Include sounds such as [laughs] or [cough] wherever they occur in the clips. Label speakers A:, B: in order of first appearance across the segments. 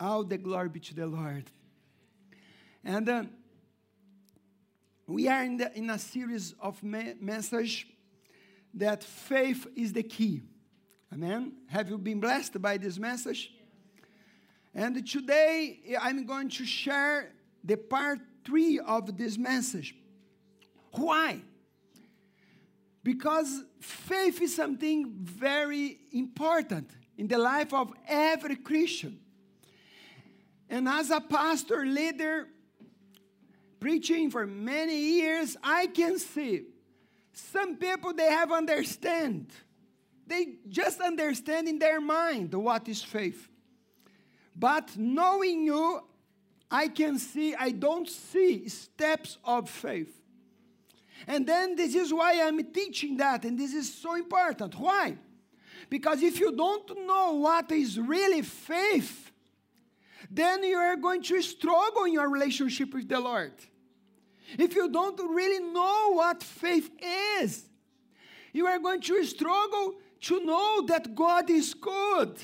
A: All the glory be to the Lord. And uh, we are in, the, in a series of me- message that faith is the key. Amen. Have you been blessed by this message? And today I'm going to share the part three of this message. Why? Because faith is something very important in the life of every Christian. And as a pastor, leader, preaching for many years, I can see some people they have understand. They just understand in their mind what is faith. But knowing you, I can see, I don't see steps of faith. And then this is why I'm teaching that, and this is so important. Why? Because if you don't know what is really faith, then you are going to struggle in your relationship with the Lord. If you don't really know what faith is, you are going to struggle to know that God is good,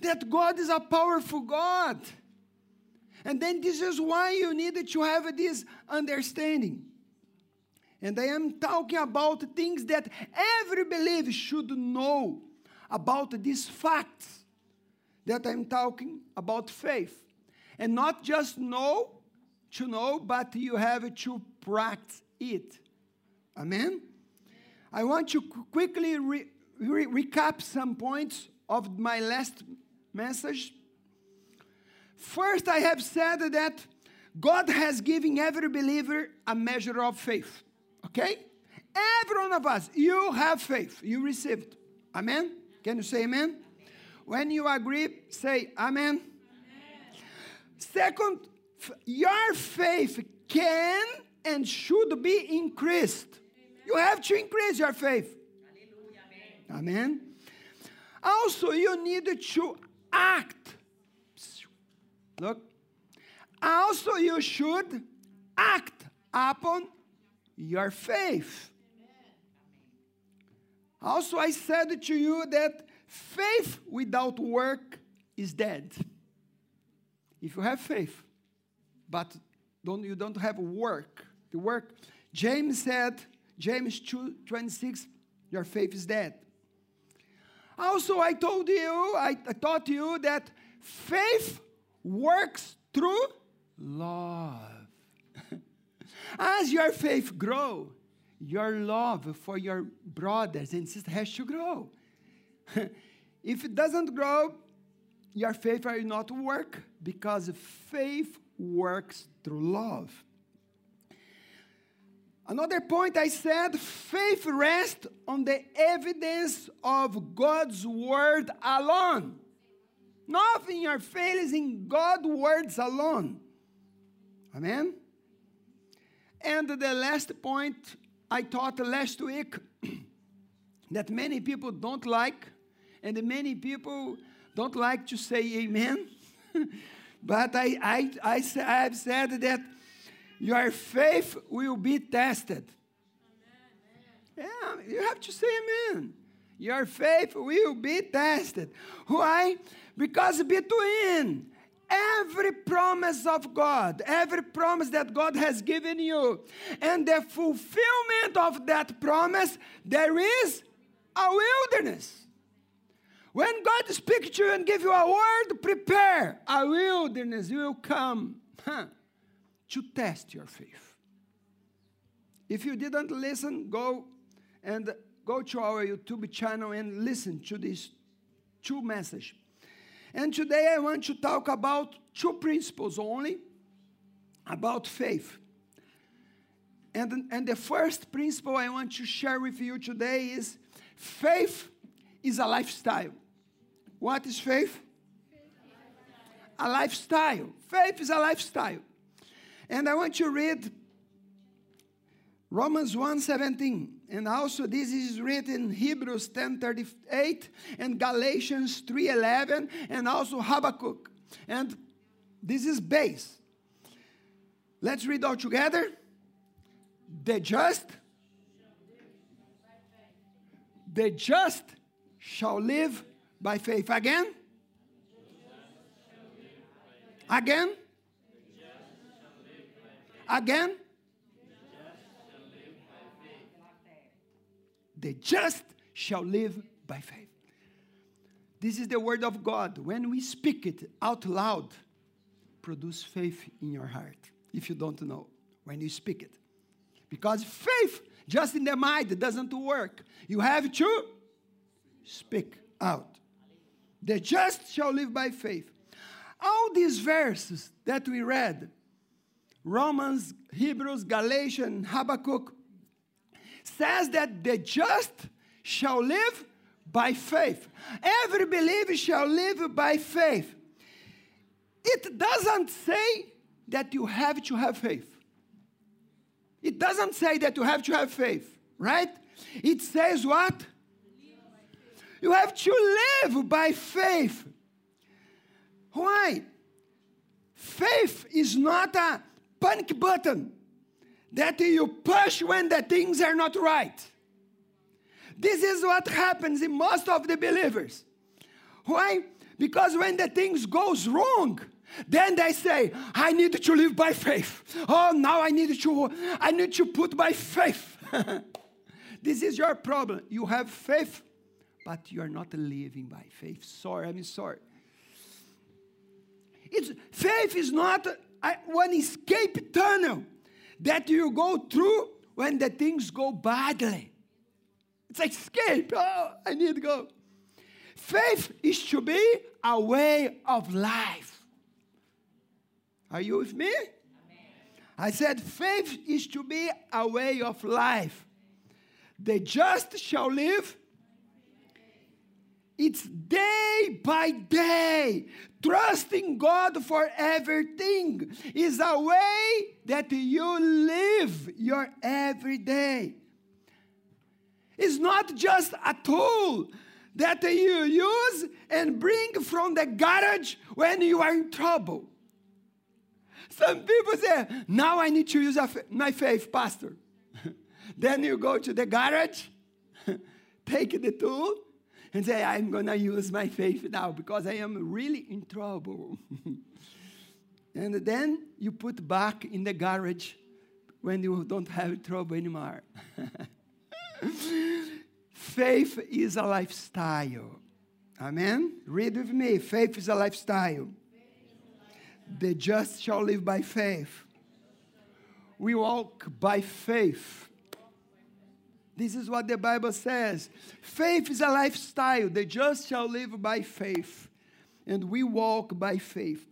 A: that God is a powerful God. And then this is why you need to have this understanding. And I am talking about things that every believer should know about these facts that I'm talking about faith. And not just know to know, but you have to practice it. Amen? I want to quickly re- re- recap some points of my last message. First, I have said that God has given every believer a measure of faith. Okay? Every one of us, you have faith. You received. Amen? Can you say amen? When you agree, say amen. amen. Second, your faith can and should be increased. Amen. You have to increase your faith. Amen. amen. Also, you need to act. Look. Also, you should act upon your faith. Also, I said to you that faith without work is dead. If you have faith, but don't, you don't have work, the work, James said, James 2 26, your faith is dead. Also, I told you, I, I taught you that faith works through love. [laughs] As your faith grow, your love for your brothers and sisters has to grow. [laughs] if it doesn't grow, your faith will not work because faith works through love. Another point I said faith rests on the evidence of God's word alone. Nothing your faith is in God's words alone. Amen? And the last point I taught last week [clears throat] that many people don't like, and many people don't like to say amen. [laughs] but I, I, I, I have said that your faith will be tested. Amen. Yeah, you have to say amen. Your faith will be tested. Why? Because between every promise of God, every promise that God has given you, and the fulfillment of that promise, there is a wilderness. When God speaks to you and give you a word, prepare. A wilderness will come huh, to test your faith. If you didn't listen, go and go to our YouTube channel and listen to these two messages. And today I want to talk about two principles only about faith. And, and the first principle I want to share with you today is faith is a lifestyle. What is faith? A lifestyle. Faith is a lifestyle. And I want you to read Romans 1:17 and also this is written Hebrews 10:38 and Galatians 3:11 and also Habakkuk. And this is base. Let's read all together. The just the just shall live by faith. Again? Again? Again? The just shall live by faith. This is the word of God. When we speak it out loud, produce faith in your heart. If you don't know, when you speak it. Because faith just in the mind doesn't work. You have to speak out. The just shall live by faith. All these verses that we read, Romans, Hebrews, Galatians, Habakkuk, says that the just shall live by faith. Every believer shall live by faith. It doesn't say that you have to have faith. It doesn't say that you have to have faith, right? It says what? You have to live by faith. Why? Faith is not a panic button that you push when the things are not right. This is what happens in most of the believers. Why? Because when the things goes wrong, then they say, I need to live by faith. Oh, now I need to I need to put by faith. [laughs] this is your problem. You have faith, but you are not living by faith. Sorry, I'm sorry. It's, faith is not a, one escape tunnel that you go through when the things go badly. It's escape. Oh, I need to go. Faith is to be a way of life. Are you with me? I said, faith is to be a way of life. The just shall live. It's day by day. Trusting God for everything is a way that you live your everyday. It's not just a tool that you use and bring from the garage when you are in trouble. Some people say, now I need to use my faith, Pastor. [laughs] then you go to the garage, [laughs] take the tool, and say, I'm going to use my faith now because I am really in trouble. [laughs] and then you put back in the garage when you don't have trouble anymore. [laughs] faith is a lifestyle. Amen? Read with me. Faith is a lifestyle. The just shall live by faith. We walk by faith. This is what the Bible says. Faith is a lifestyle. The just shall live by faith. And we walk by faith.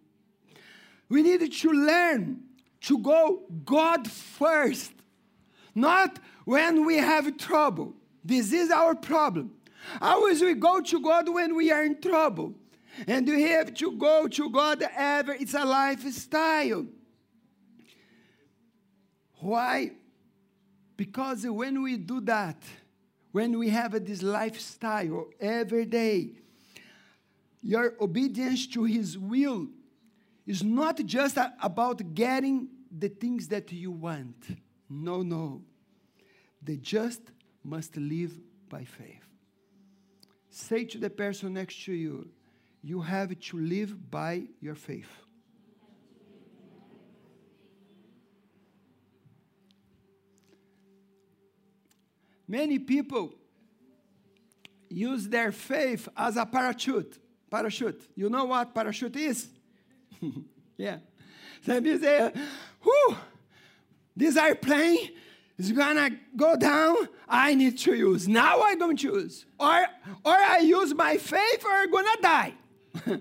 A: We need to learn to go God first, not when we have trouble. This is our problem. Always we go to God when we are in trouble. And we have to go to God ever. It's a lifestyle. Why? Because when we do that, when we have this lifestyle every day, your obedience to His will is not just about getting the things that you want. No, no. The just must live by faith. Say to the person next to you, you have to live by your faith. Many people use their faith as a parachute. Parachute. You know what parachute is? [laughs] yeah. Some people say, whew, this airplane is gonna go down. I need to use. Now I don't use. Or, or I use my faith or I'm gonna die. [laughs]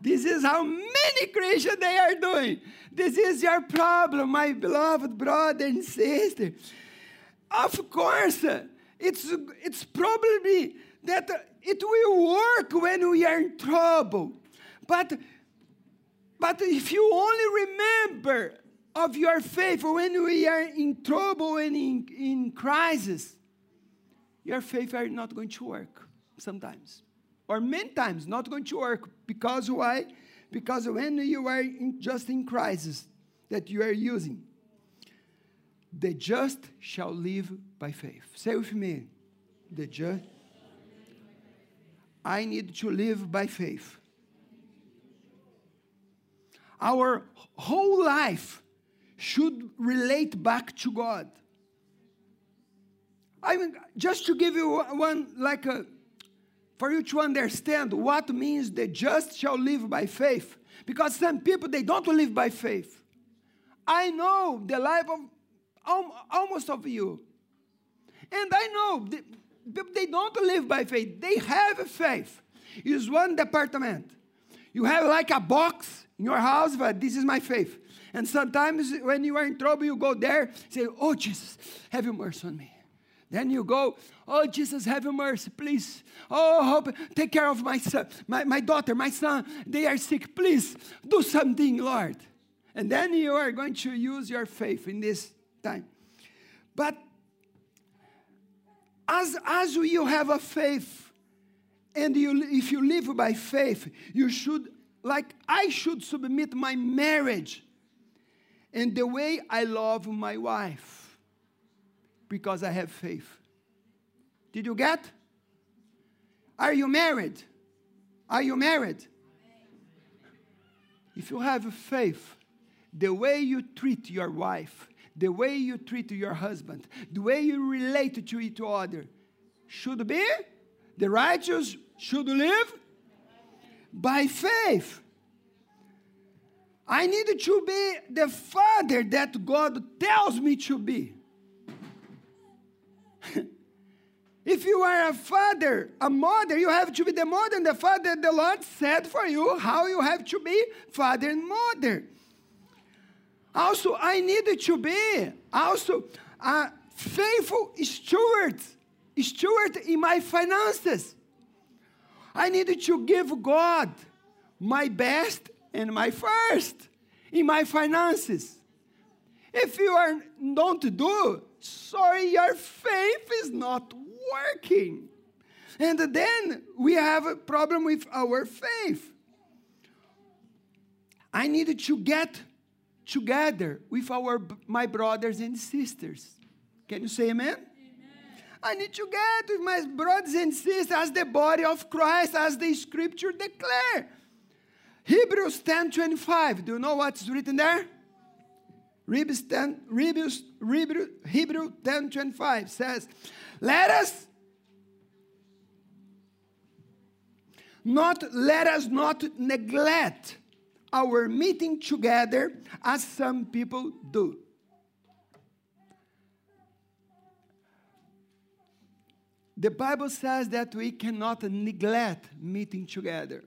A: this is how many Christians they are doing. This is your problem, my beloved brother and sister. Of course, it's, it's probably that it will work when we are in trouble. But, but if you only remember of your faith when we are in trouble and in, in crisis, your faith are not going to work sometimes. Or many times not going to work. Because why? Because when you are in, just in crisis that you are using, the just shall live by faith. Say with me, the just. I need to live by faith. our whole life should relate back to God. I mean, just to give you one, like a, for you to understand what means the just shall live by faith. Because some people, they don't live by faith. I know the life of almost of you. And I know they don't live by faith. They have faith. It's one department. You have like a box in your house, but this is my faith. And sometimes when you are in trouble, you go there, say, Oh, Jesus, have mercy on me. Then you go, Oh, Jesus, have mercy, please. Oh, hope, take care of my son, my, my daughter, my son. They are sick. Please do something, Lord. And then you are going to use your faith in this time. But as, as you have a faith, and you, if you live by faith, you should, like I should submit my marriage and the way I love my wife because I have faith. Did you get? Are you married? Are you married? If you have faith, the way you treat your wife, the way you treat your husband, the way you relate to each other should be the righteous should live by faith. I need to be the father that God tells me to be. [laughs] if you are a father, a mother, you have to be the mother and the father the Lord said for you how you have to be father and mother. Also, I needed to be also a faithful steward, steward in my finances. I needed to give God my best and my first in my finances. If you are don't do, sorry, your faith is not working. And then we have a problem with our faith. I needed to get together with our my brothers and sisters. Can you say amen? amen? I need to get with my brothers and sisters as the body of Christ, as the scripture declare. Hebrews 10 25. Do you know what's written there? Hebrews 10, Hebrews, Hebrews, Hebrew 10 25 says, Let us not let us not neglect our meeting together as some people do. The Bible says that we cannot neglect meeting together.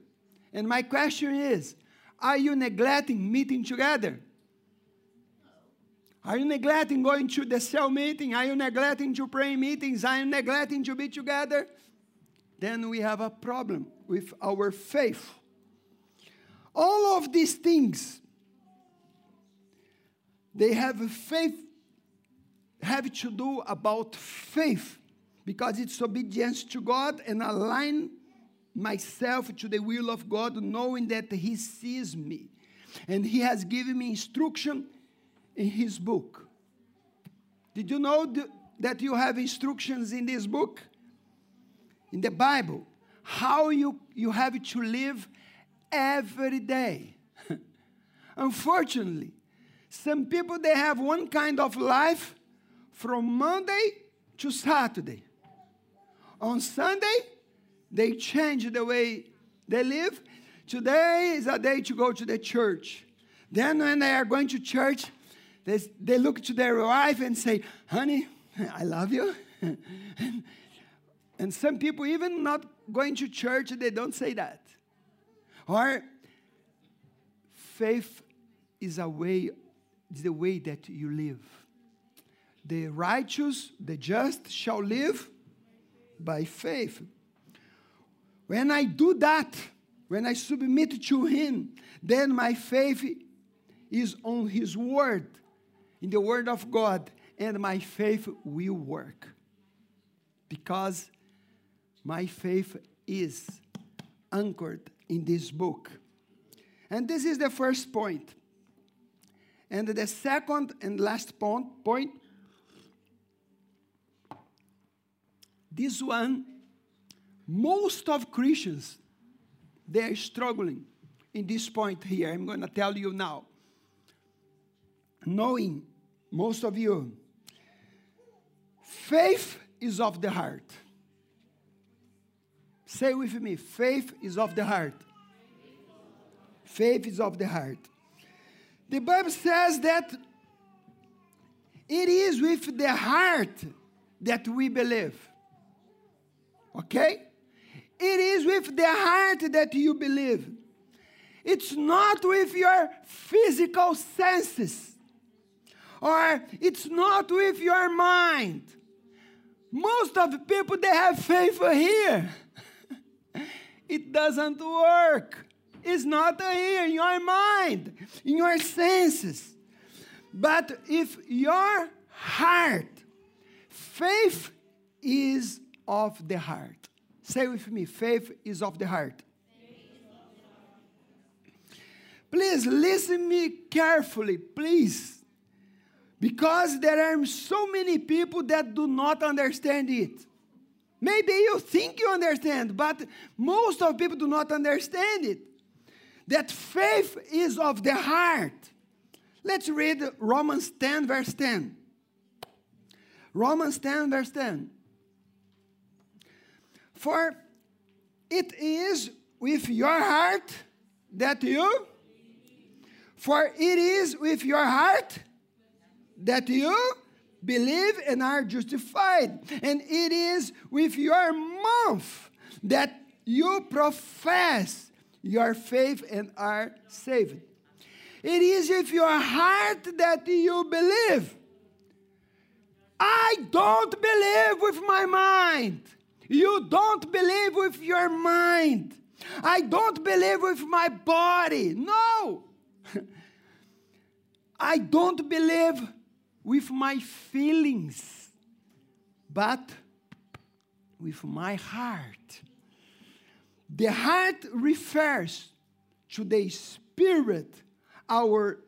A: And my question is are you neglecting meeting together? Are you neglecting going to the cell meeting? Are you neglecting to pray meetings? Are you neglecting to be together? Then we have a problem with our faith. All of these things, they have faith, have to do about faith because it's obedience to God and align myself to the will of God, knowing that He sees me and He has given me instruction in His book. Did you know th- that you have instructions in this book? In the Bible, how you, you have to live every day. [laughs] Unfortunately, some people they have one kind of life from Monday to Saturday. On Sunday, they change the way they live. Today is a day to go to the church. Then, when they are going to church, they, they look to their wife and say, Honey, I love you. and, [laughs] and some people, even not going to church, they don't say that. Or faith is a way, is the way that you live. The righteous, the just shall live by faith. When I do that, when I submit to Him, then my faith is on His Word, in the Word of God, and my faith will work. Because my faith is anchored in this book. And this is the first point. And the second and last point, point this one, most of Christians, they are struggling in this point here. I'm going to tell you now. Knowing, most of you, faith is of the heart. Say with me faith is of the heart. Faith is of the heart. The Bible says that it is with the heart that we believe. Okay? It is with the heart that you believe. It's not with your physical senses, or it's not with your mind. Most of the people they have faith here. It doesn't work. It's not here in your mind, in your senses. But if your heart, faith is of the heart. Say with me, faith is of the heart. Please listen me carefully, please. Because there are so many people that do not understand it. Maybe you think you understand, but most of people do not understand it. That faith is of the heart. Let's read Romans 10, verse 10. Romans 10, verse 10. For it is with your heart that you, for it is with your heart that you believe and are justified, and it is with your mouth that you profess your faith and are saved. It is with your heart that you believe. I don't believe with my mind. You don't believe with your mind. I don't believe with my body. No. [laughs] I don't believe with my feelings, but with my heart. The heart refers to the spirit, our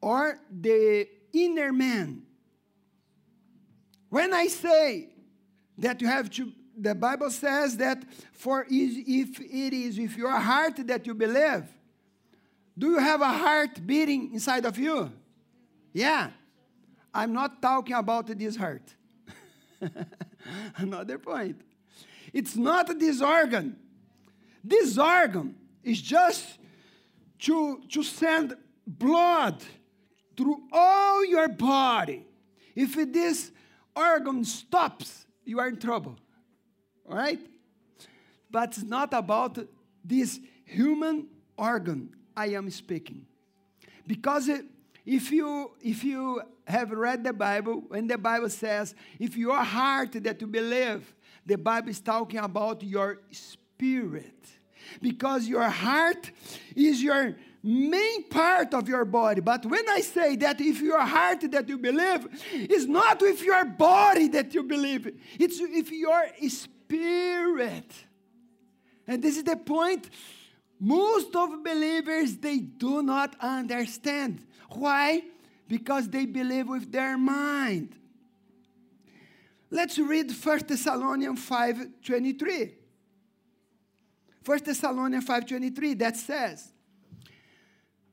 A: or the inner man. When I say that you have to, the Bible says that for if it is with your heart that you believe, do you have a heart beating inside of you? Yeah. I'm not talking about this heart. [laughs] Another point. It's not this organ. This organ is just to, to send blood through all your body. If this organ stops, you are in trouble. All right? But it's not about this human organ I am speaking. Because if you, if you have read the Bible, when the Bible says, if your heart that you believe, the Bible is talking about your spirit. Because your heart is your main part of your body. But when I say that if your heart that you believe is not with your body that you believe, it's with your spirit. And this is the point most of believers they do not understand. Why? Because they believe with their mind. Let's read 1 Thessalonians 5:23. 1 Thessalonians 5:23 that says,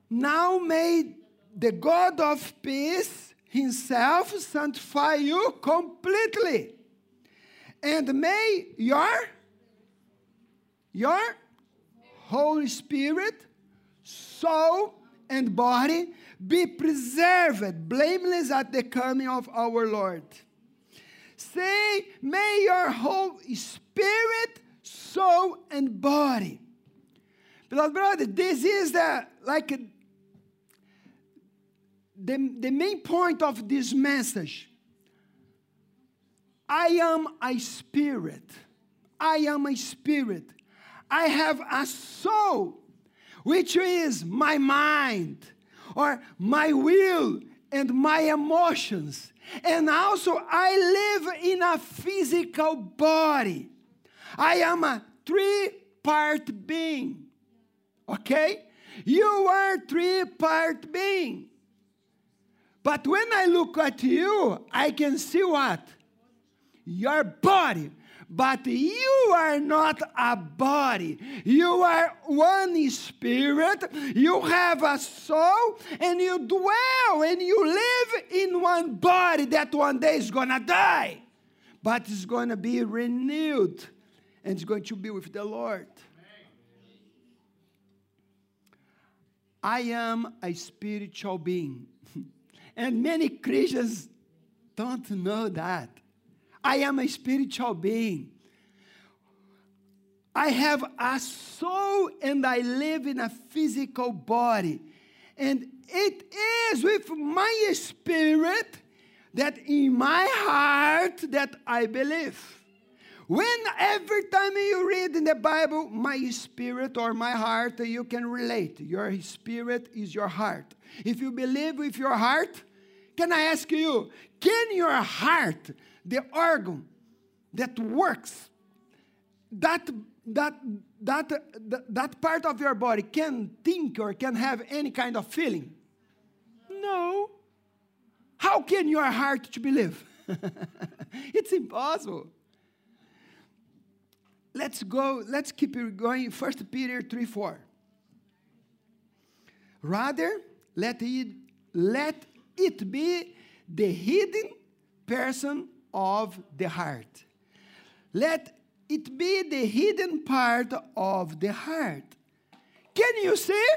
A: "Now may the God of peace himself sanctify you completely, and may your your Holy Spirit, soul, and body be preserved blameless at the coming of our Lord." Say, may your whole spirit, soul, and body. Beloved brother, this is the like the, the main point of this message. I am a spirit. I am a spirit. I have a soul, which is my mind, or my will, and my emotions. And also, I live in a physical body. I am a three part being. Okay? You are three part being. But when I look at you, I can see what? Your body. But you are not a body. You are one spirit. You have a soul and you dwell and you live in one body that one day is going to die. But it's going to be renewed and it's going to be with the Lord. I am a spiritual being. [laughs] and many Christians don't know that. I am a spiritual being. I have a soul and I live in a physical body. And it is with my spirit that in my heart that I believe. When every time you read in the Bible, my spirit or my heart, you can relate. Your spirit is your heart. If you believe with your heart, can I ask you, can your heart, the organ that works, that that that that, part of your body can think or can have any kind of feeling? No. How can your heart to believe? [laughs] it's impossible. Let's go, let's keep it going. First Peter 3 4. Rather, let it, let it be the hidden person of the heart. Let it be the hidden part of the heart. Can you see?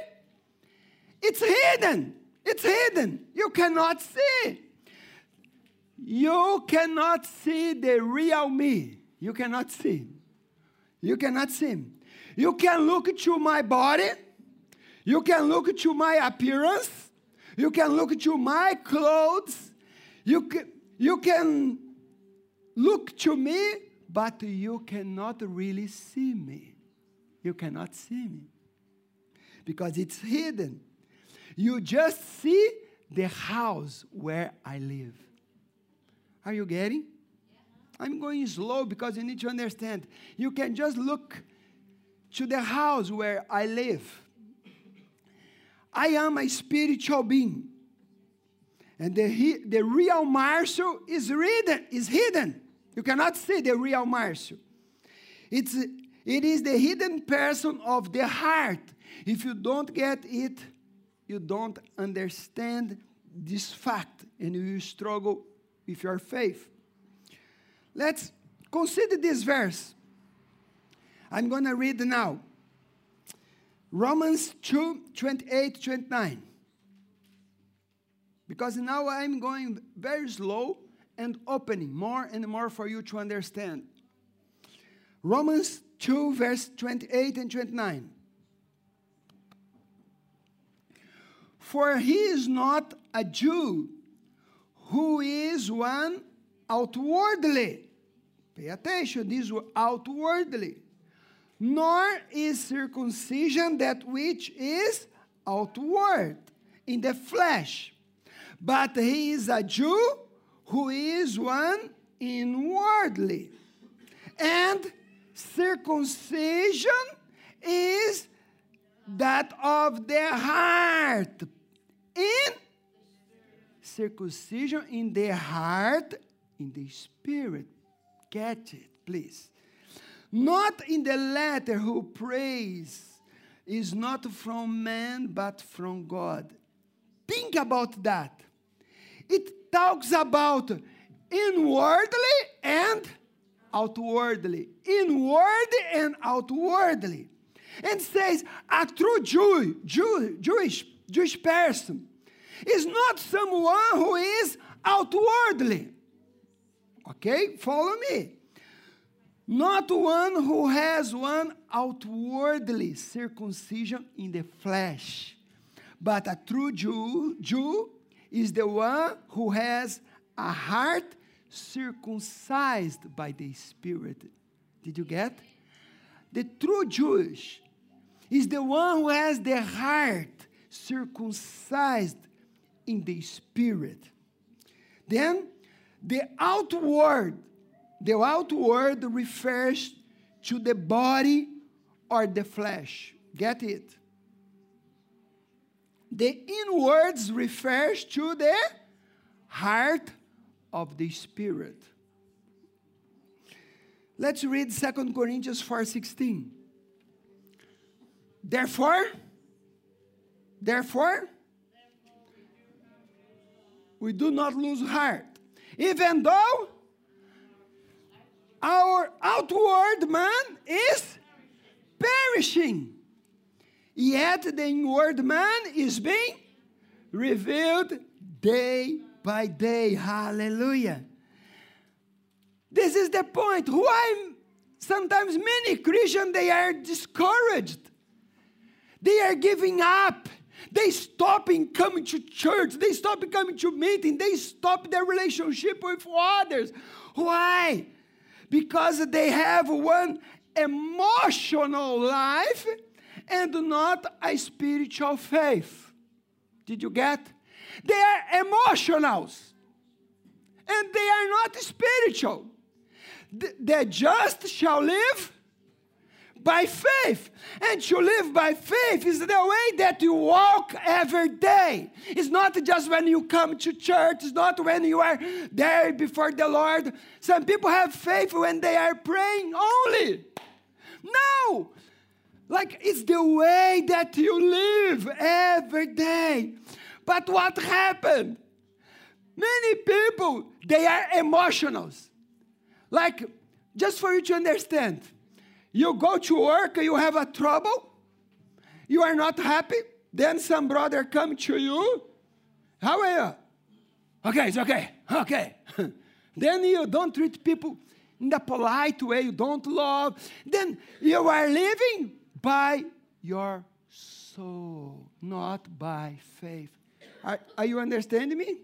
A: It's hidden. It's hidden. You cannot see. You cannot see the real me. You cannot see. You cannot see. You can look to my body. You can look to my appearance. You can look to my clothes. You can, you can look to me, but you cannot really see me. You cannot see me because it's hidden. You just see the house where I live. Are you getting? I'm going slow because you need to understand. You can just look to the house where I live. I am a spiritual being. And the, the real Marcio is hidden, is hidden. You cannot see the real Marcio. It's, it is the hidden person of the heart. If you don't get it, you don't understand this fact and you struggle with your faith. Let's consider this verse. I'm going to read now. Romans 2 28 29. Because now I'm going very slow and opening more and more for you to understand. Romans 2, verse 28 and 29. For he is not a Jew who is one outwardly. Pay attention, this outwardly. Nor is circumcision that which is outward in the flesh, but he is a Jew who is one inwardly. And circumcision is that of the heart. In circumcision in the heart in the spirit. Get it, please. Not in the letter who prays is not from man but from God. Think about that. It talks about inwardly and outwardly. Inward and outwardly. And says a true Jew, Jew, Jewish, Jewish person is not someone who is outwardly. Okay, follow me. Not one who has one outwardly circumcision in the flesh, but a true Jew, Jew is the one who has a heart circumcised by the Spirit. Did you get? The true Jewish is the one who has the heart circumcised in the Spirit. Then the outward, the outward refers to the body or the flesh. Get it? The inwards refers to the heart of the spirit. Let's read 2 Corinthians 4:16. Therefore, therefore, we do not lose heart. Even though our outward man is perishing, yet the inward man is being revealed day by day. Hallelujah. This is the point. Why sometimes many Christians they are discouraged. They are giving up. They stop in coming to church. They stop in coming to meeting. They stop their relationship with others. Why? Because they have one emotional life and not a spiritual faith. Did you get? They are emotionals and they are not spiritual. The, just shall live by faith. And to live by faith is the way that you walk every day. It's not just when you come to church, it's not when you are there before the Lord. Some people have faith when they are praying only. No! Like it's the way that you live every day. But what happened? Many people, they are emotionals. Like, just for you to understand, you go to work, you have a trouble, you are not happy, then some brother come to you, how are you? Okay, it's okay, okay. [laughs] then you don't treat people in the polite way, you don't love. Then you are living by your soul, not by faith. Are, are you understanding me?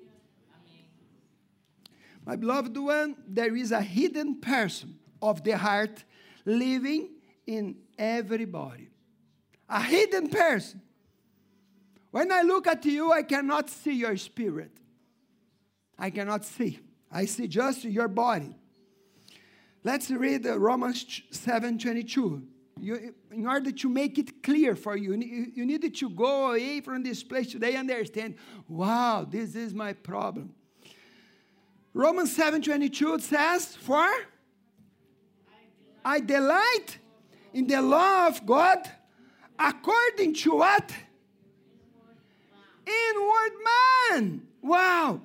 A: My beloved one, there is a hidden person of the heart living in everybody. A hidden person. When I look at you, I cannot see your spirit. I cannot see. I see just your body. Let's read Romans 7 22. You, in order to make it clear for you, you need to go away from this place today and understand, wow, this is my problem. Romans 7 22 says, For I delight in the law of God according to what? Inward man. Wow.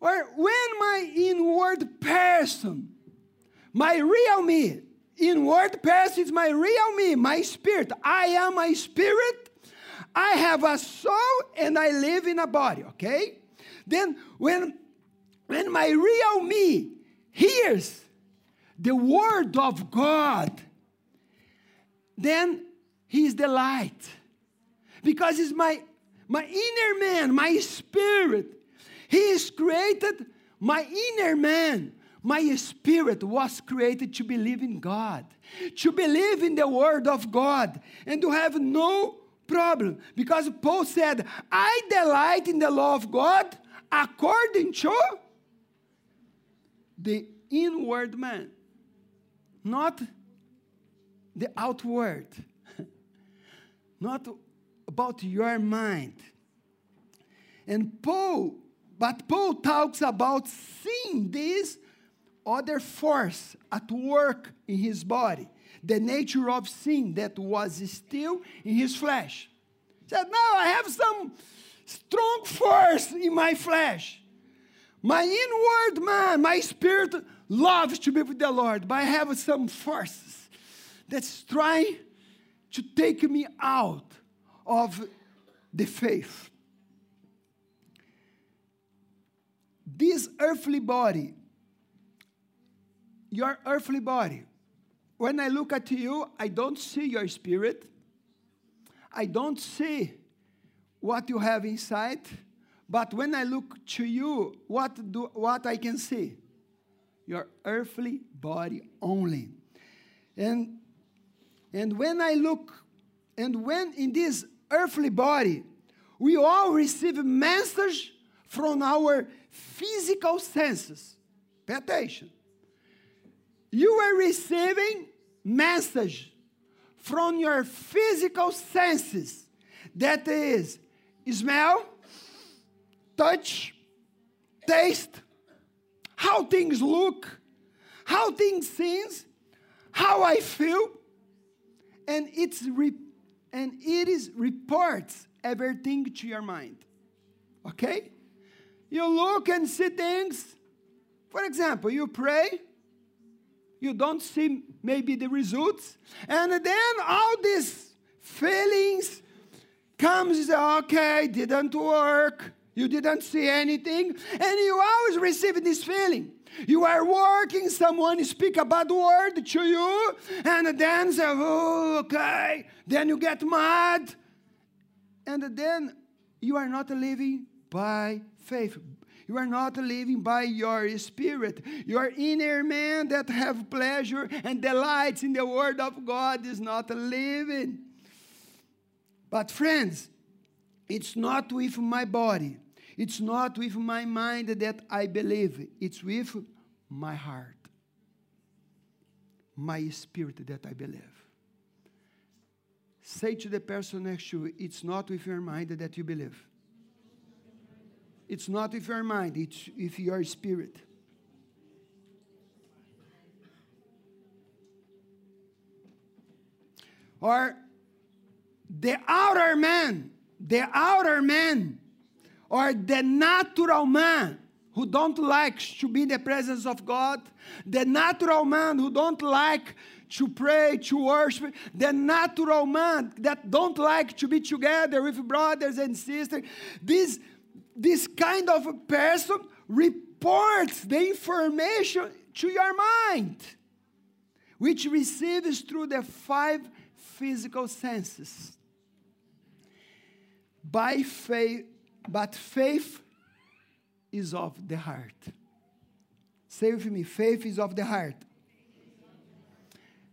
A: Or when my inward person, my real me, inward person is my real me, my spirit. I am my spirit. I have a soul and I live in a body, okay? Then when when my real me hears the word of God, then he is the light. Because it's my, my inner man, my spirit. He is created, my inner man, my spirit was created to believe in God, to believe in the word of God, and to have no problem. Because Paul said, I delight in the law of God according to the inward man, not the outward, [laughs] not about your mind. And Paul, but Paul talks about seeing this other force at work in his body, the nature of sin that was still in his flesh. He said, Now I have some strong force in my flesh. My inward man, my spirit loves to be with the Lord, but I have some forces that's trying to take me out of the faith. This earthly body, your earthly body, when I look at you, I don't see your spirit. I don't see what you have inside. But when I look to you, what, do, what I can see? Your earthly body only. And, and when I look, and when in this earthly body, we all receive message from our physical senses. Pay attention. You are receiving message from your physical senses. That is smell, touch, taste, how things look, how things seems, how I feel, and it's re- and it is reports everything to your mind. Okay? You look and see things. For example, you pray, you don't see maybe the results, and then all these feelings comes okay, didn't work. You didn't see anything, and you always receive this feeling. You are working, someone speak a bad word to you, and then say, oh, okay. Then you get mad, and then you are not living by faith. You are not living by your spirit. Your inner man that have pleasure and delights in the word of God is not living. But friends, it's not with my body. It's not with my mind that I believe. It's with my heart. My spirit that I believe. Say to the person next to you, it's not with your mind that you believe. It's not with your mind, it's with your spirit. Or the outer man, the outer man, or the natural man who don't like to be in the presence of God, the natural man who don't like to pray, to worship, the natural man that don't like to be together with brothers and sisters, this this kind of a person reports the information to your mind, which receives through the five physical senses. By faith, but faith is of the heart. Say with me, faith is of the heart.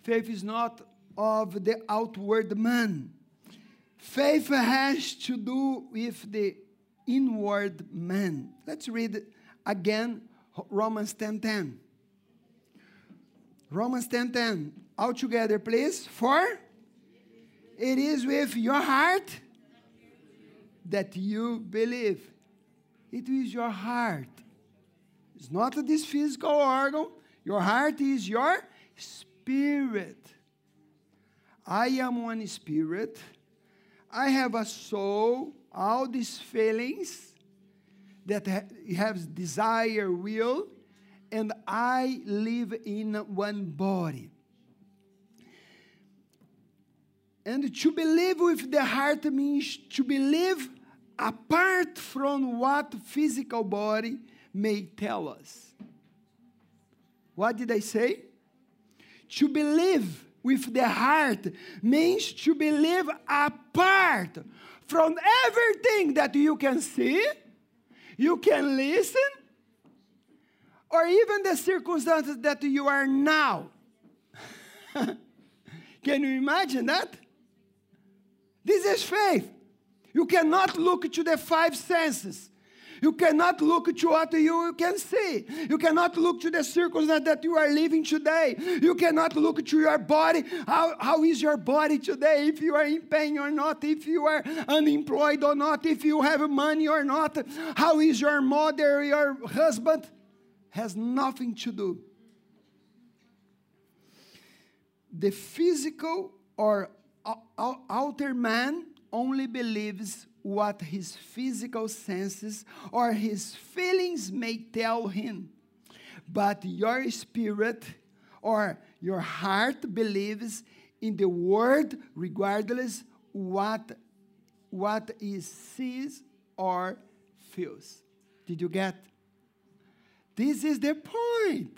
A: Faith is not of the outward man. Faith has to do with the inward man. Let's read again Romans 10:10. 10. Romans 10:10. 10. All together, please. For it is with your heart that you believe. It is your heart. It's not this physical organ. Your heart is your spirit. I am one spirit. I have a soul all these feelings that ha- have desire, will, and I live in one body. And to believe with the heart means to believe apart from what physical body may tell us. What did I say? To believe with the heart means to believe apart from everything that you can see, you can listen, or even the circumstances that you are now. [laughs] can you imagine that? This is faith. You cannot look to the five senses. You cannot look to what you can see. You cannot look to the circumstance that you are living today. You cannot look to your body. How, how is your body today? If you are in pain or not, if you are unemployed or not, if you have money or not. How is your mother, your husband? Has nothing to do. The physical or outer man only believes what his physical senses or his feelings may tell him. But your spirit or your heart believes in the word regardless what what is sees or feels. Did you get? This is the point.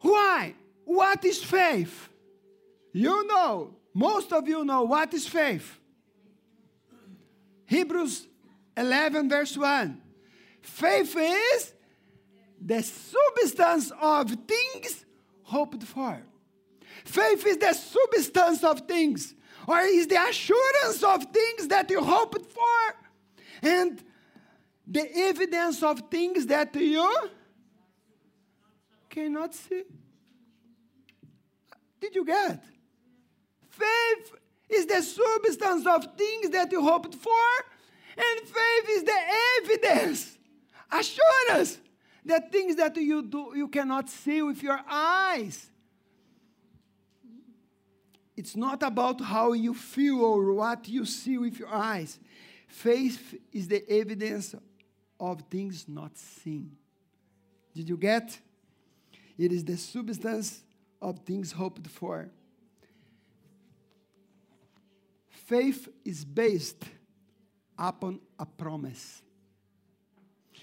A: Why? What is faith? You know, most of you know what is faith. Hebrews 11, verse 1. Faith is the substance of things hoped for. Faith is the substance of things, or is the assurance of things that you hoped for, and the evidence of things that you cannot see. Did you get? Faith is the substance of things that you hoped for, and faith is the evidence, assurance the things that you do you cannot see with your eyes. It's not about how you feel or what you see with your eyes. Faith is the evidence of things not seen. Did you get? It is the substance of things hoped for. Faith is based upon a promise.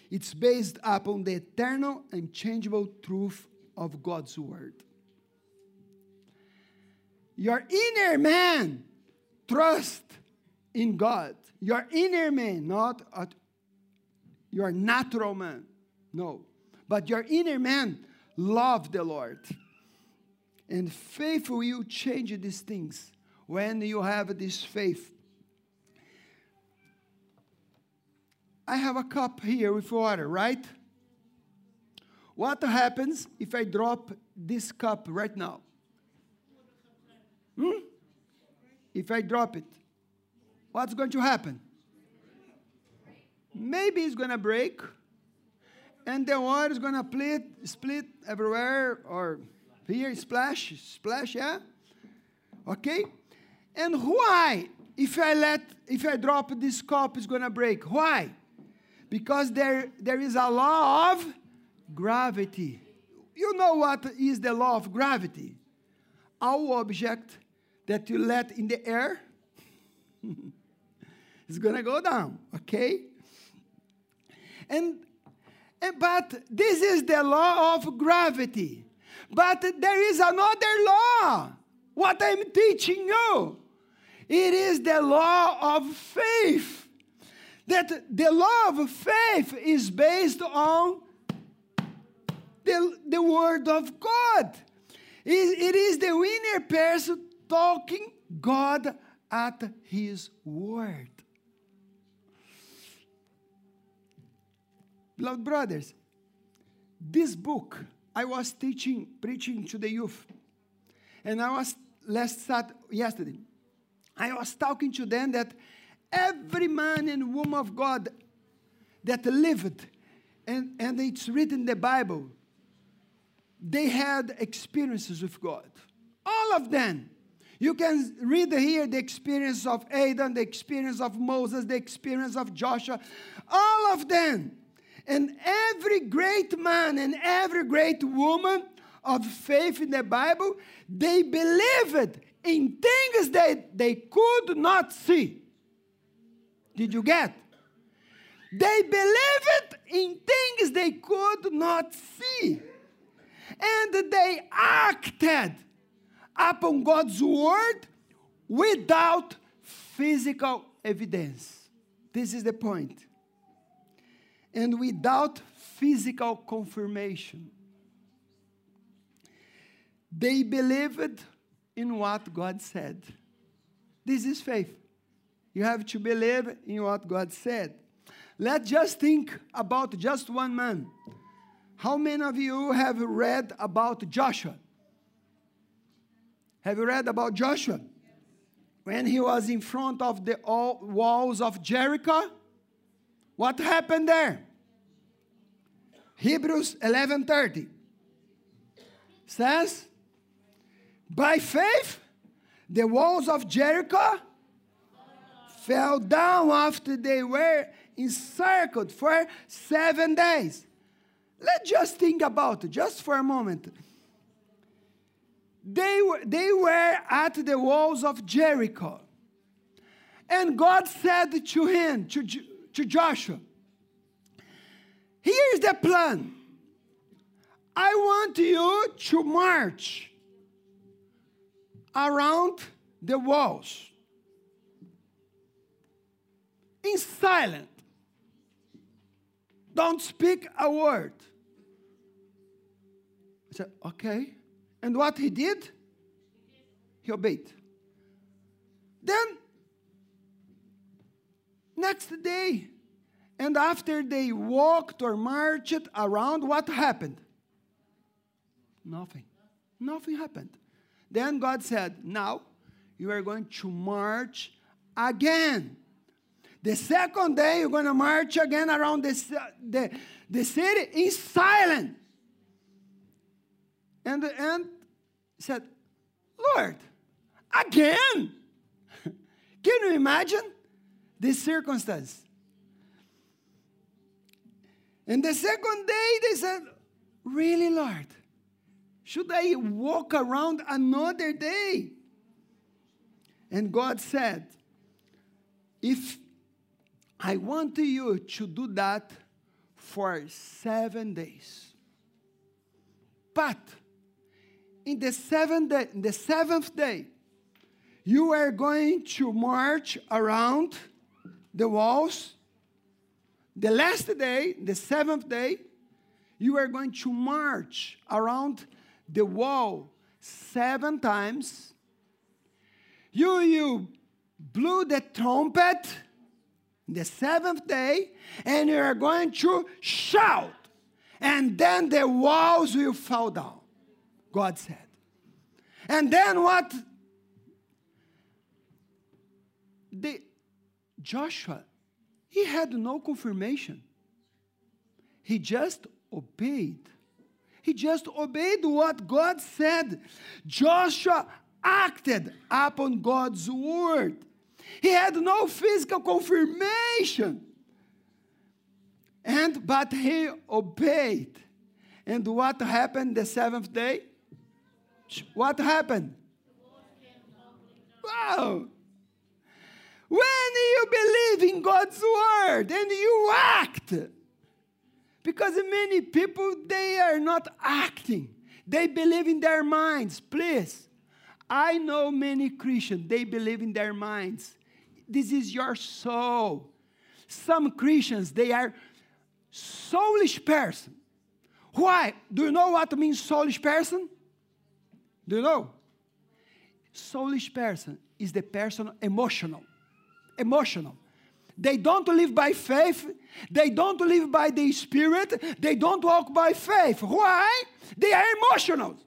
A: It's based upon the eternal and changeable truth of God's word. Your inner man trust in God. Your inner man, not at your natural man. No. But your inner man love the Lord. And faith will change these things when you have this faith. I have a cup here with water, right? What happens if I drop this cup right now? Hmm? If I drop it, what's going to happen? Maybe it's going to break, and the water is going to split, split everywhere, or here, splash, splash, yeah? Okay? And why, if I let, if I drop this cup, it's gonna break? Why? Because there, there is a law of gravity. You know what is the law of gravity? Our object that you let in the air [laughs] is gonna go down, okay? And, and but this is the law of gravity. But there is another law. What I'm teaching you. It is the law of faith. That the law of faith is based on the, the word of God. It, it is the winner person talking God at his word. Beloved brothers, this book I was teaching, preaching to the youth, and I was last Saturday, yesterday. I was talking to them that every man and woman of God that lived, and, and it's written in the Bible, they had experiences with God. All of them. You can read here the experience of Adam, the experience of Moses, the experience of Joshua, all of them. And every great man and every great woman of faith in the Bible, they believed in things that they could not see. Did you get? They believed in things they could not see. And they acted upon God's word without physical evidence. This is the point. And without physical confirmation. They believed in what God said. This is faith. You have to believe in what God said. Let's just think about just one man. How many of you have read about Joshua? Have you read about Joshua? When he was in front of the walls of Jericho, what happened there? Hebrews 11:30 says by faith, the walls of Jericho fell down after they were encircled for seven days. Let's just think about it, just for a moment. They were, they were at the walls of Jericho. And God said to him, to, to Joshua, Here's the plan. I want you to march around the walls in silent. Don't speak a word. I said, okay. And what he did? He obeyed. Then, next day, and after they walked or marched around, what happened? Nothing. Nothing happened. Then God said, Now you are going to march again. The second day, you're going to march again around the, the, the city in silence. And, and said, Lord, again. [laughs] Can you imagine this circumstance? And the second day, they said, Really, Lord? Should I walk around another day? And God said, If I want you to do that for seven days, but in the seventh day, the seventh day, you are going to march around the walls. The last day, the seventh day, you are going to march around the wall seven times. You, you blew the trumpet the seventh day, and you are going to shout, and then the walls will fall down, God said. And then what? The Joshua, he had no confirmation. He just obeyed. He just obeyed what God said. Joshua acted upon God's word. He had no physical confirmation. And but he obeyed. And what happened the seventh day? What happened? Wow. When you believe in God's word and you act, because many people they are not acting. They believe in their minds. Please. I know many Christians, they believe in their minds. This is your soul. Some Christians, they are soulish person. Why? Do you know what means soulish person? Do you know? Soulish person is the person emotional. Emotional. They don't live by faith. They don't live by the Spirit. They don't walk by faith. Why? They are emotional.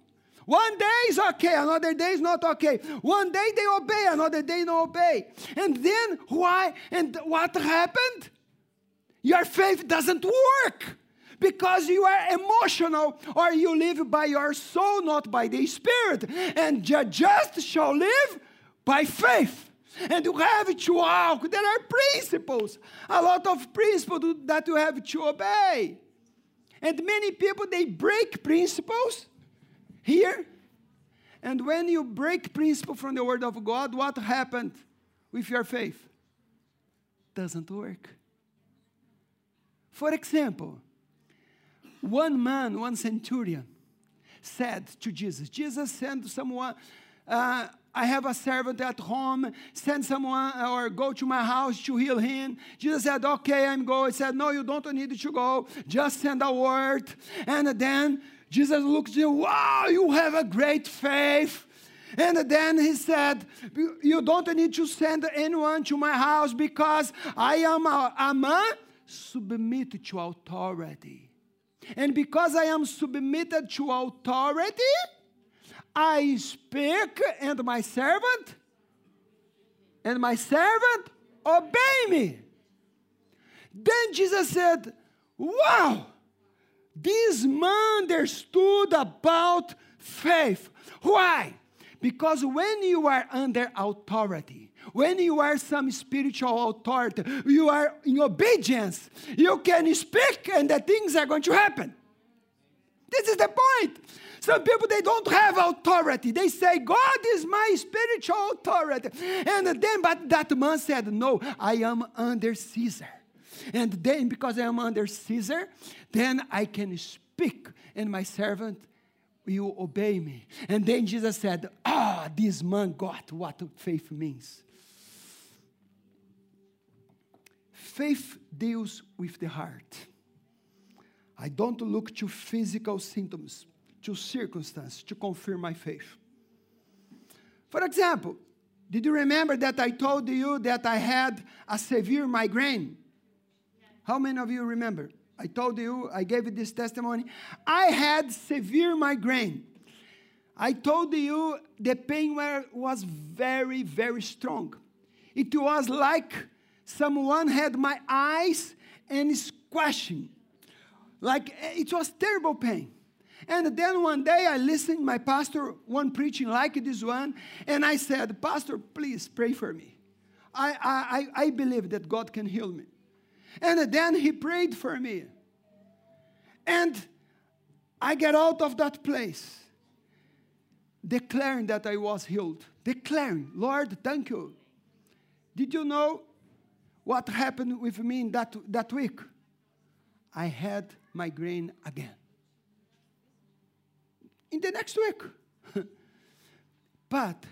A: One day is okay, another day is not okay. One day they obey, another day no obey. And then why? And what happened? Your faith doesn't work because you are emotional or you live by your soul, not by the Spirit. And just shall live by faith and you have to walk. There are principles, a lot of principles that you have to obey. And many people, they break principles here. And when you break principle from the Word of God, what happened with your faith? Doesn't work. For example, one man, one centurion, said to Jesus, Jesus sent someone, uh, I have a servant at home, send someone or go to my house to heal him. Jesus said, Okay, I'm going. He said, No, you don't need to go. Just send a word. And then Jesus looked at you, Wow, you have a great faith. And then he said, You don't need to send anyone to my house because I am a, a man submitted to authority. And because I am submitted to authority, I speak, and my servant, and my servant obey me. Then Jesus said, Wow, this man understood about faith. Why? Because when you are under authority, when you are some spiritual authority, you are in obedience, you can speak and the things are going to happen. This is the point. Some people, they don't have authority. They say, God is my spiritual authority. And then, but that man said, No, I am under Caesar. And then, because I am under Caesar, then I can speak, and my servant will obey me. And then Jesus said, Ah, this man got what faith means. Faith deals with the heart. I don't look to physical symptoms to circumstance to confirm my faith. For example, did you remember that I told you that I had a severe migraine? How many of you remember? I told you, I gave you this testimony. I had severe migraine. I told you the pain was very, very strong. It was like someone had my eyes and squashing. Like it was terrible pain. And then one day I listened my pastor one preaching like this one, and I said, Pastor, please pray for me. I, I, I believe that God can heal me. And then he prayed for me. And I get out of that place declaring that I was healed. Declaring, Lord, thank you. Did you know what happened with me in that, that week? I had migraine again. In the next week. [laughs] but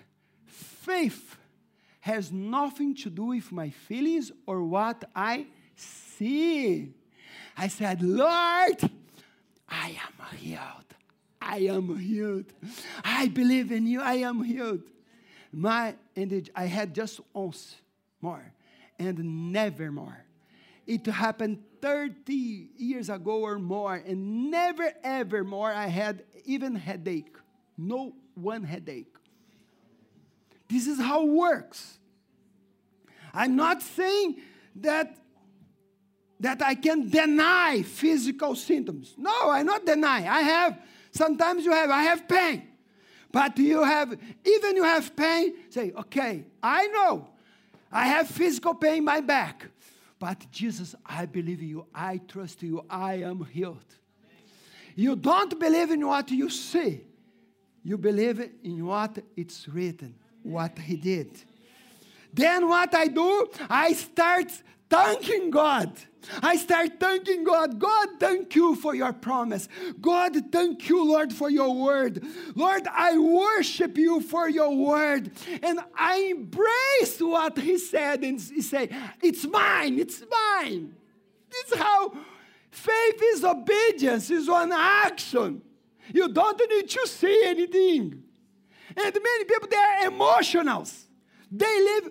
A: faith has nothing to do with my feelings or what I see. I said, Lord, I am healed. I am healed. I believe in you. I am healed. My and I had just once more and never more. It happened 30 years ago or more, and never ever more I had even headache. No one headache. This is how it works. I'm not saying that that I can deny physical symptoms. No, I not deny. I have sometimes you have I have pain. But you have even you have pain, say, "Okay, I know. I have physical pain in my back. But Jesus, I believe you. I trust you. I am healed." You don't believe in what you see. You believe in what it's written, what he did. Then what I do, I start thanking God. I start thanking God. God, thank you for your promise. God, thank you, Lord, for your word. Lord, I worship you for your word. And I embrace what he said and he say, it's mine, it's mine. This is how faith is obedience, is one action. You don't need to see anything. And many people, they are emotionals. They live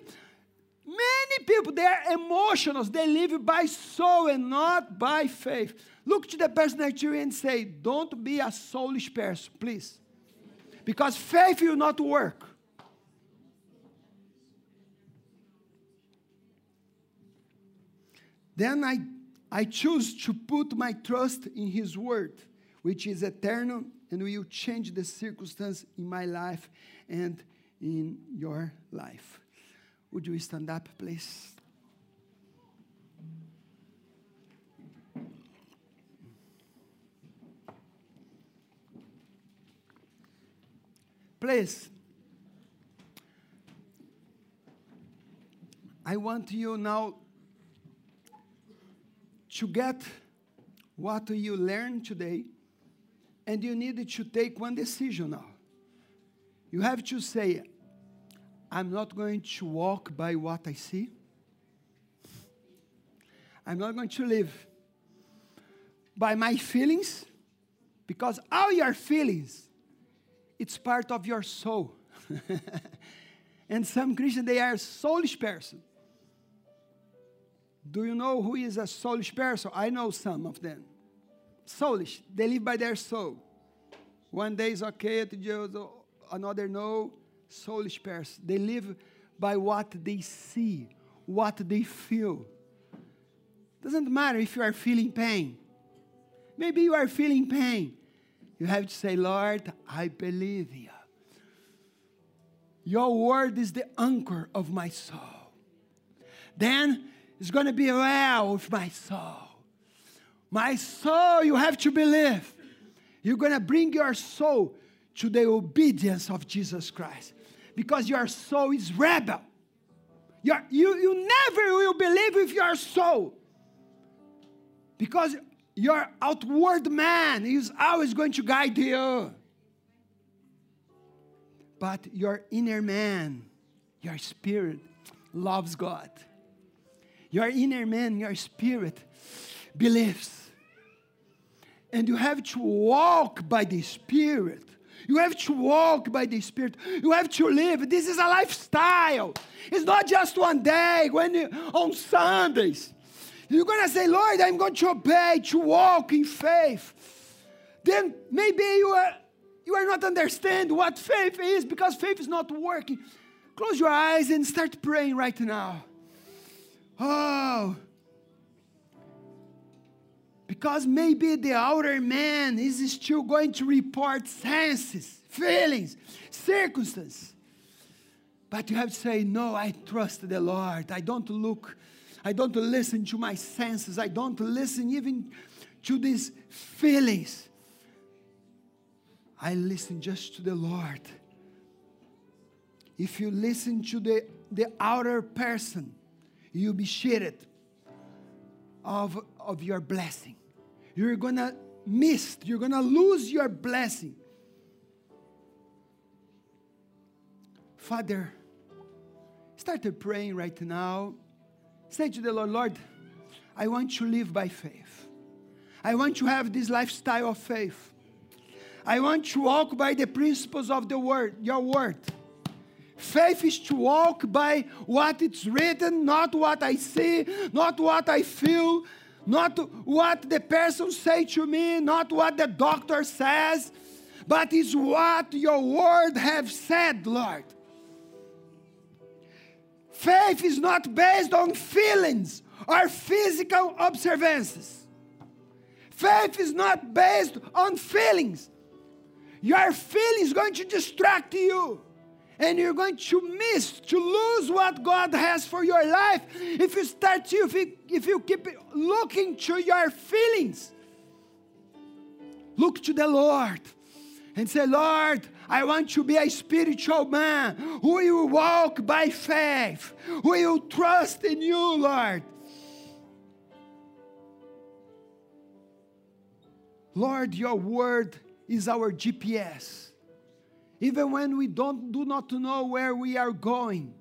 A: Many people, they are emotional. They live by soul and not by faith. Look to the person next to you and say, Don't be a soulish person, please. Because faith will not work. Then I, I choose to put my trust in His Word, which is eternal and will change the circumstance in my life and in your life. Would you stand up, please? Please, I want you now to get what you learned today, and you need to take one decision now. You have to say, I'm not going to walk by what I see. I'm not going to live by my feelings because all your feelings it's part of your soul. [laughs] and some Christians they are soulish person. Do you know who is a soulish person? I know some of them. Soulish, they live by their soul. One day is okay, another no soulish person. They live by what they see, what they feel. Doesn't matter if you are feeling pain. Maybe you are feeling pain. You have to say, Lord, I believe you. Your word is the anchor of my soul. Then it's going to be well with my soul. My soul, you have to believe. You're going to bring your soul to the obedience of Jesus Christ because your soul is rebel. You, you never will believe with your soul because your outward man is always going to guide you. But your inner man, your spirit, loves God. Your inner man, your spirit, believes. And you have to walk by the Spirit you have to walk by the Spirit. You have to live. This is a lifestyle. It's not just one day when you, on Sundays. You're going to say, Lord, I'm going to obey, to walk in faith. Then maybe you are, you are not understand what faith is because faith is not working. Close your eyes and start praying right now. Oh, Because maybe the outer man is still going to report senses, feelings, circumstances. But you have to say, No, I trust the Lord. I don't look, I don't listen to my senses. I don't listen even to these feelings. I listen just to the Lord. If you listen to the, the outer person, you'll be cheated of, of your blessing. You're gonna miss, you're gonna lose your blessing. Father, started praying right now. Say to the Lord, Lord, I want to live by faith. I want to have this lifestyle of faith. I want to walk by the principles of the word, your word. Faith is to walk by what it's written, not what I see, not what I feel, not what the person say to me, not what the doctor says, but it's what your word have said, Lord. Faith is not based on feelings or physical observances. Faith is not based on feelings. Your feelings going to distract you and you're going to miss, to lose what God has for your life if you start to, if you, if you keep looking to your feelings. Look to the Lord and say, Lord, I want to be a spiritual man who will walk by faith, who will trust in you, Lord. Lord, your word is our GPS even when we don't, do not know where we are going.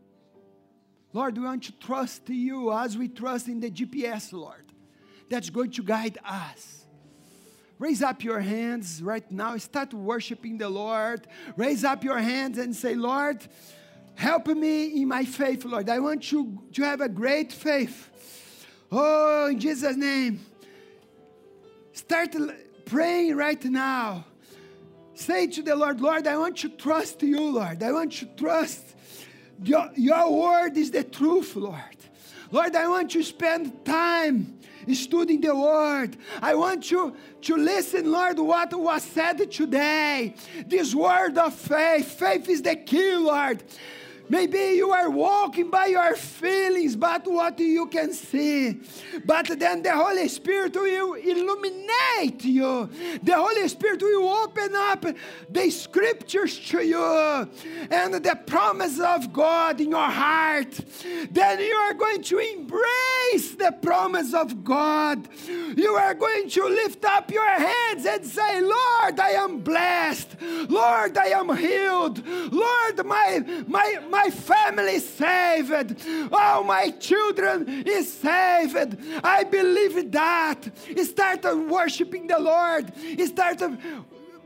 A: Lord, we want to trust you as we trust in the GPS, Lord, that's going to guide us. Raise up your hands right now. Start worshiping the Lord. Raise up your hands and say, Lord, help me in my faith, Lord. I want you to have a great faith. Oh, in Jesus' name. Start praying right now. Say to the Lord, Lord, I want to trust you, Lord. I want to trust your, your word is the truth, Lord. Lord, I want to spend time studying the word. I want you to listen, Lord, what was said today. This word of faith. Faith is the key, Lord. Maybe you are walking by your feelings, but what you can see. But then the Holy Spirit will illuminate you. The Holy Spirit will open up the scriptures to you and the promise of God in your heart. Then you are going to embrace the promise of God. You are going to lift up your hands and say, Lord, I am blessed. Lord, I am healed. Lord, my, my, my my family is saved. All my children is saved. I believe that. Start worshiping the Lord. Start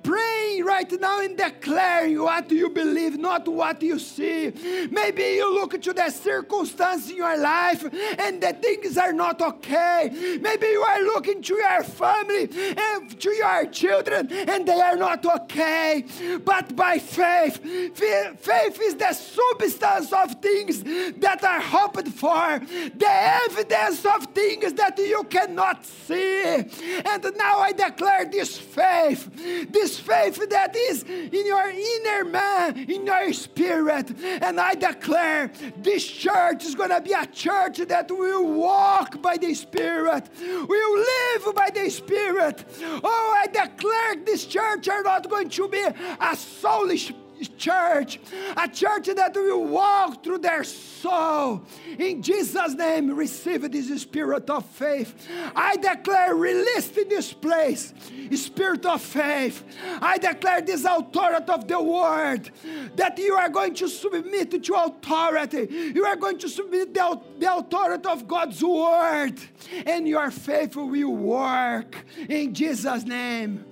A: praying right now and declare what you believe, not what you see. Maybe you look to the circumstance in your life and the things are not okay. Maybe you are looking to your family and to your children and they are not okay. But by faith, faith is the substance of things that are hoped for, the evidence of things that you cannot see. And now I declare this faith, this this faith that is in your inner man, in your spirit. And I declare this church is going to be a church that will walk by the Spirit, will live by the Spirit. Oh, I declare this church are not going to be a soulish church, a church that will walk through their soul. In Jesus' name, receive this spirit of faith. I declare released in this place, spirit of faith. I declare this authority of the word that you are going to submit to authority. You are going to submit the, the authority of God's word, and your faith will work in Jesus' name.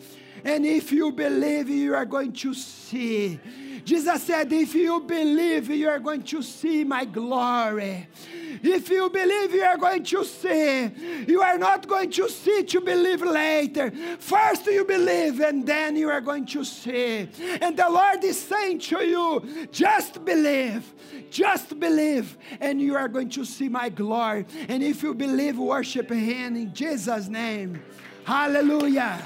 A: And if you believe, you are going to see. Jesus said, If you believe, you are going to see my glory. If you believe, you are going to see. You are not going to see to believe later. First, you believe, and then you are going to see. And the Lord is saying to you, just believe, just believe, and you are going to see my glory. And if you believe, worship Him in Jesus' name. Hallelujah.